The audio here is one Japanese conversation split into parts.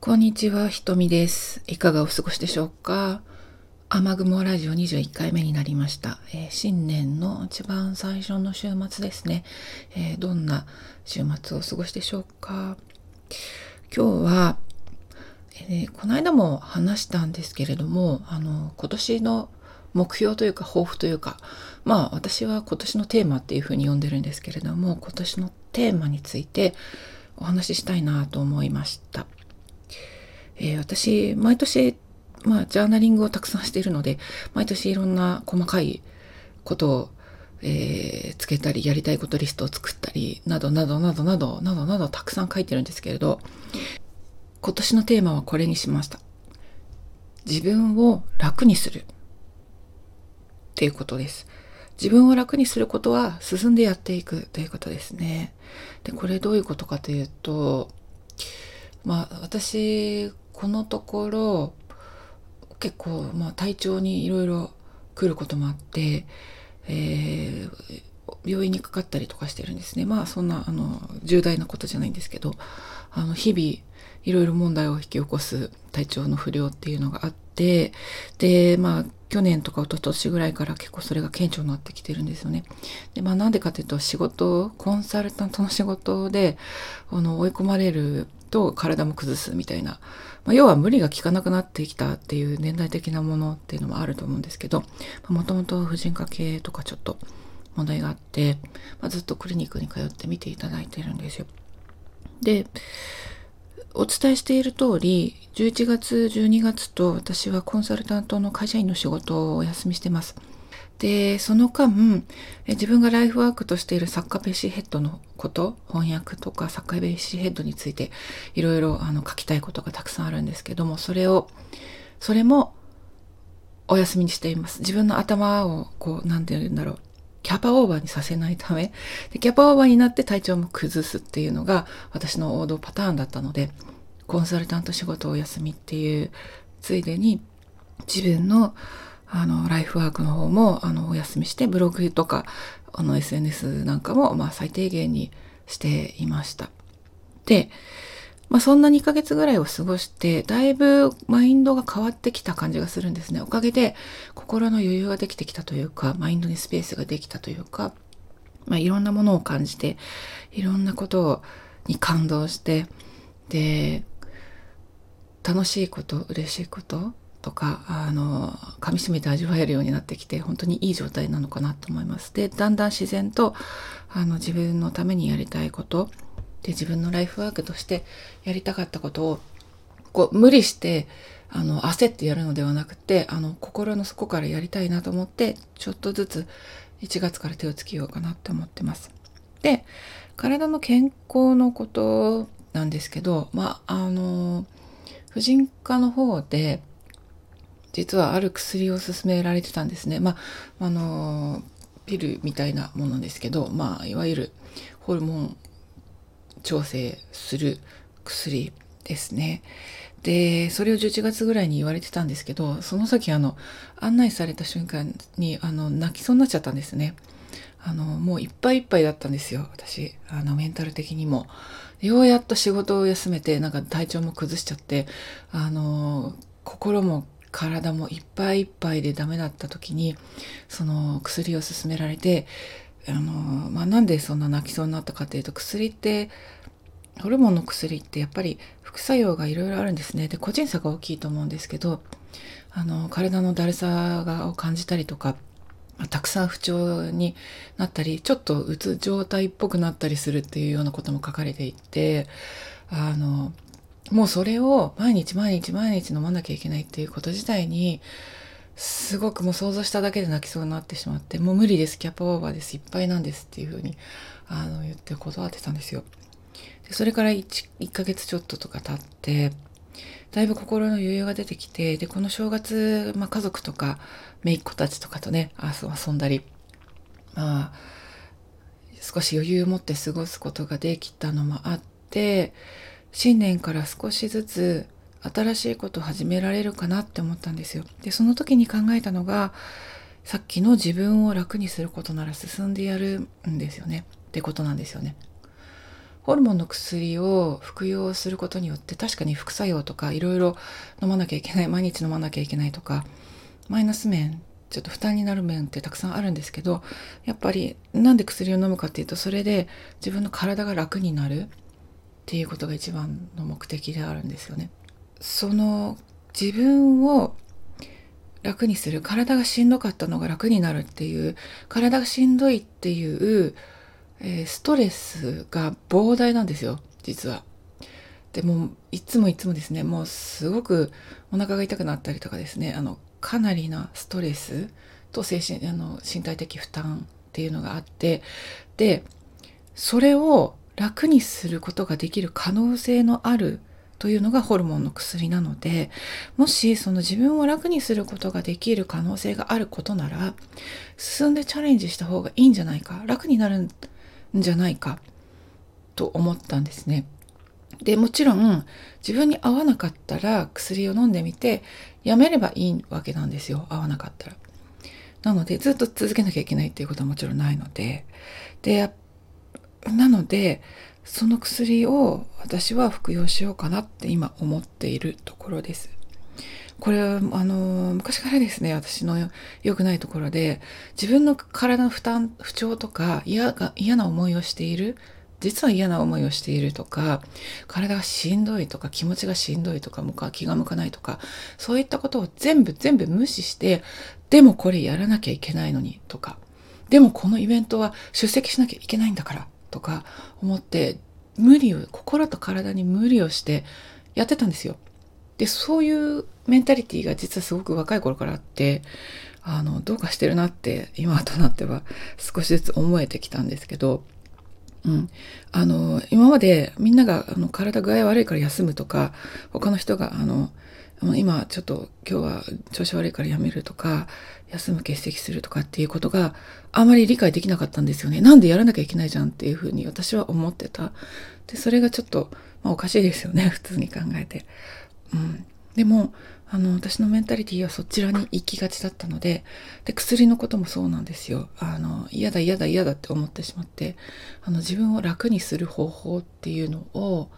こんにちは、ひとみです。いかがお過ごしでしょうか？雨雲ラジオ21回目になりました。えー新年の一番最初の週末ですね、えーどんな週末をお過ごしでしょうか？今日は、えーこの間も話したんですけれども、あの、今年の目標というか抱負というか、まあ私は今年のテーマっていうふうに呼んでるんですけれども、今年のテーマについてお話ししたいなと思いました。えー私毎年、まあ、ジャーナリングをたくさんしているので毎年いろんな細かいことを、えーつけたりやりたいことリストを作ったりなどなどなどなどなどなどたくさん書いてるんですけれど今年のテーマはこれにしました。自分を楽にする。っていうことです。自分を楽にすることは進んでやっていく。ということですね。でこれどういうことかというとまあ私このところ結構、まあ、体調にいろいろ来ることもあって、えー病院にかかったりとかしてるんですねまあそんなあの重大なことじゃないんですけどあの日々いろいろ問題を引き起こす体調の不良っていうのがあってでまあ去年とか一昨年ぐらいから結構それが顕著になってきてるんですよね。でまあなんでかというと仕事コンサルタントの仕事であの追い込まれると体も崩すみたいな、まあ、要は無理が効かなくなってきたっていう年代的なものっていうのもあると思うんですけどもともと婦人科系とかちょっと問題があって、まあ、ずっとクリニックに通って見ていただいてるんですよ。でお伝えしている通り11月12月と私はコンサルタントの会社員の仕事をお休みしてます。でその間自分がライフワークとしている作家ベーシーヘッドのこと翻訳とか作家ベーシーヘッドについていろいろあの書きたいことがたくさんあるんですけどもそれをそれもお休みにしています。自分の頭をこう何て言うんだろうキャパオーバーにさせないため。でキャパオーバーになって体調も崩すっていうのが私の王道パターンだったのでコンサルタント仕事をお休みっていうついでに自分のあのライフワークの方もあのお休みしてブログとかあの SNS なんかもまあ最低限にしていました。で、まあ、そんな2ヶ月ぐらいを過ごしてだいぶマインドが変わってきた感じがするんですね。おかげで心の余裕ができてきたというかマインドにスペースができたというか、まあ、いろんなものを感じていろんなことに感動してで楽しいこと嬉しいこととかあの噛みしめて味わえるようになってきて本当にいい状態なのかなと思います。でだんだん自然とあの自分のためにやりたいことで自分のライフワークとしてやりたかったことをこう無理してあの焦ってやるのではなくてあの心の底からやりたいなと思ってちょっとずつ1月から手をつけようかなって思ってます。で体の健康のことなんですけどまああの婦人科の方で実はある薬を勧められてたんですね。まあ、あの、ピルみたいなものですけど、まあ、いわゆるホルモン調整する薬ですね。で、それを11月ぐらいに言われてたんですけど、その時あの、案内された瞬間に、あの、泣きそうになっちゃったんですね。あの、もういっぱいいっぱいだったんですよ、私。あの、メンタル的にも。ようやっと仕事を休めて、なんか体調も崩しちゃって、あの、心も体もいっぱいいっぱいでダメだった時にその薬を勧められてあの、まあ、なんでそんな泣きそうになったかっていうと薬ってホルモンの薬ってやっぱり副作用がいろいろあるんですね。で個人差が大きいと思うんですけどあの体のだるさがを感じたりとかたくさん不調になったりちょっとうつ状態っぽくなったりするっていうようなことも書かれていてあのもうそれを毎日毎日毎日飲まなきゃいけないっていうこと自体にすごくもう想像しただけで泣きそうになってしまってもう無理です。キャパオーバーです。いっぱいなんですっていうふうにあの言って断ってたんですよ。でそれから 1, 1ヶ月ちょっととか経ってだいぶ心の余裕が出てきてでこの正月、まあ、家族とか姪っ子たちとかとね遊遊んだりまあ少し余裕を持って過ごすことができたのもあって新年から少しずつ新しいことを始められるかなって思ったんですよ。でその時に考えたのがさっきの自分を楽にすることなら進んでやるんですよねってことなんですよね。ホルモンの薬を服用することによって確かに副作用とかいろいろ飲まなきゃいけない毎日飲まなきゃいけないとかマイナス面ちょっと負担になる面ってたくさんあるんですけどやっぱりなんで薬を飲むかっていうとそれで自分の体が楽になるっていうことが一番の目的であるんですよね。その自分を楽にする体がしんどかったのが楽になるっていう体がしんどいっていう、えー、ストレスが膨大なんですよ実は。でもいつもいつもですねもうすごくお腹が痛くなったりとかですねあのかなりなストレスと精神あの身体的負担っていうのがあってでそれを楽にすることができる可能性のあるというのがホルモンの薬なのでもしその自分を楽にすることができる可能性があることなら進んでチャレンジした方がいいんじゃないか楽になるんじゃないかと思ったんですね。でもちろん自分に合わなかったら薬を飲んでみてやめればいいわけなんですよ合わなかったら。なのでずっと続けなきゃいけないっていうことはもちろんないのででなのでその薬を私は服用しようかなって今思っているところです。これはあの昔からですね私の良くないところで自分の体の負担不調とか嫌が嫌な思いをしている実は嫌な思いをしているとか体がしんどいとか気持ちがしんどいとか気が向かないとかそういったことを全部全部無視してでもこれやらなきゃいけないのにとかでもこのイベントは出席しなきゃいけないんだからとか思って無理を心と体に無理をしてやってたんですよ。でそういうメンタリティーが実はすごく若い頃からあってあのどうかしてるなって今となっては少しずつ思えてきたんですけどうん、あの今までみんながあの体具合悪いから休むとか他の人があのもう今ちょっと今日は調子悪いからやめるとか休む欠席するとかっていうことがあまり理解できなかったんですよね。なんでやらなきゃいけないじゃんっていうふうに私は思ってた。でそれがちょっと、まあ、おかしいですよね 普通に考えて。うん、でもあの私のメンタリティーはそちらに行きがちだったのでで薬のこともそうなんですよあの嫌だ嫌だ嫌だって思ってしまってあの自分を楽にする方法っていうのを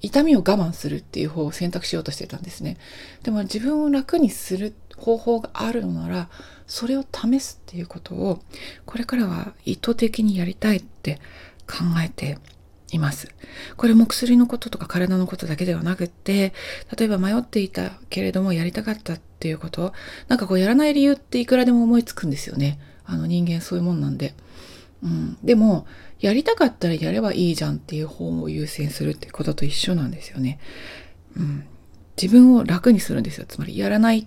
痛みを我慢するっていう方を選択しようとしてたんですねでも自分を楽にする方法があるのならそれを試すっていうことをこれからは意図的にやりたいって考えています。これも薬のこととか体のことだけではなくって、例えば迷っていたけれどもやりたかったっていうこと、なんかこうやらない理由っていくらでも思いつくんですよね。あの人間そういうもんなんで。うん、でも、やりたかったらやればいいじゃんっていう方を優先するってことと一緒なんですよね。うん、自分を楽にするんですよ。つまり、やらない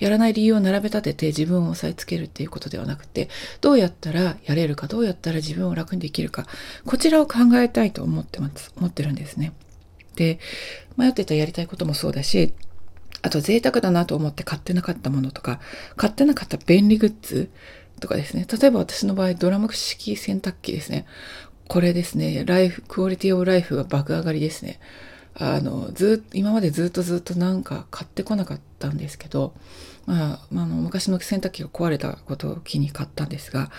やらない理由を並べ立てて自分を押さえつけるっていうことではなくて、どうやったらやれるか、どうやったら自分を楽にできるか、こちらを考えたいと思ってます、思ってるんですね。で、迷ってたやりたいこともそうだし、あと贅沢だなと思って買ってなかったものとか、買ってなかった便利グッズとかですね。例えば私の場合、ドラム式洗濯機ですね。これですね、ライフ、クオリティオブライフが爆上がりですね。あの、ずっと、今までずっとずっとなんか買ってこなかったんですけど、まあ、あの昔の洗濯機が壊れたことを機に買ったんですが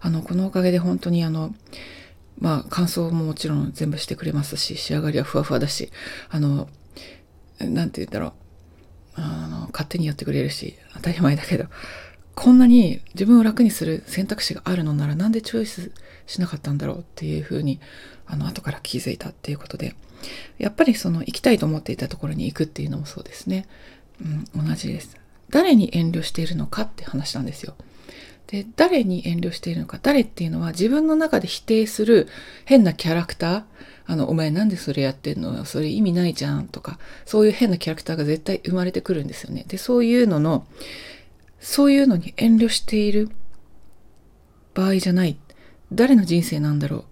あのこのおかげで本当にあのまあ乾燥ももちろん全部してくれますし仕上がりはふわふわだしあのなんて言うんだろうあの勝手にやってくれるし当たり前だけどこんなに自分を楽にする選択肢があるのならなんでチョイスしなかったんだろうっていうふうにあの後から気づいたっていうことでやっぱりその行きたいと思っていたところに行くっていうのもそうですね、うん、同じです誰に遠慮しているのかって話なんですよ。で、誰に遠慮しているのか。誰っていうのは自分の中で否定する変なキャラクター。あの、お前なんでそれやってんのそれ意味ないじゃんとか、そういう変なキャラクターが絶対生まれてくるんですよね。で、そういうのの、そういうのに遠慮している場合じゃない。誰の人生なんだろう。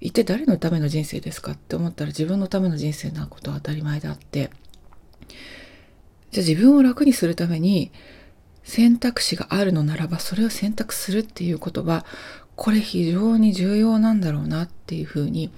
一体誰のための人生ですかって思ったら自分のための人生なことは当たり前であって、じゃあ自分を楽にするために選択肢があるのならばそれを選択するっていうことはこれ非常に重要なんだろうなっていうふうに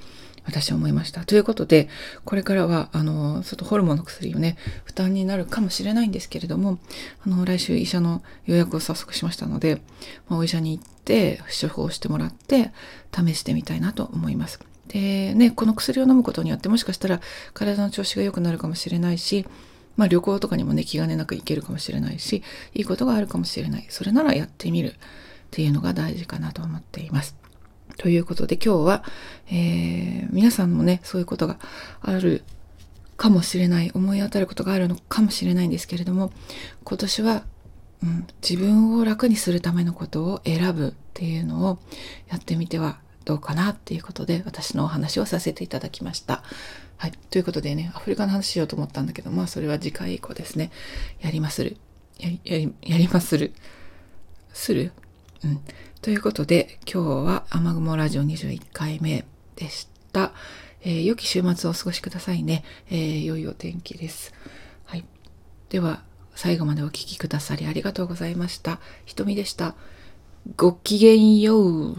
私は思いました。ということで、これからは、あの、ちょっとホルモンの薬をね、負担になるかもしれないんですけれども、あの、来週医者の予約を早速しましたので、まあ、お医者に行って、処方してもらって、試してみたいなと思います。でね、この薬を飲むことによってもしかしたら体の調子が良くなるかもしれないし、まあ旅行とかにもね、気兼ねなく行けるかもしれないし、いいことがあるかもしれない。それならやってみるっていうのが大事かなと思っています。ということで今日は、えー、皆さんもね、そういうことがあるかもしれない、思い当たることがあるのかもしれないんですけれども、今年は、うん、自分を楽にするためのことを選ぶっていうのをやってみてはどうかなっていうことで私のお話をさせていただきました。はい。ということでね、アフリカの話しようと思ったんだけど、まあそれは次回以降ですね。やりまする。やり、やり、やりまする。する？うん。ということで、今日は雨雲ラジオ21回目でした。えー、良き週末をお過ごしくださいね。えー、良いお天気です。はい。では、最後までお聴きくださりありがとうございました。ひとみでした。ごきげんよう。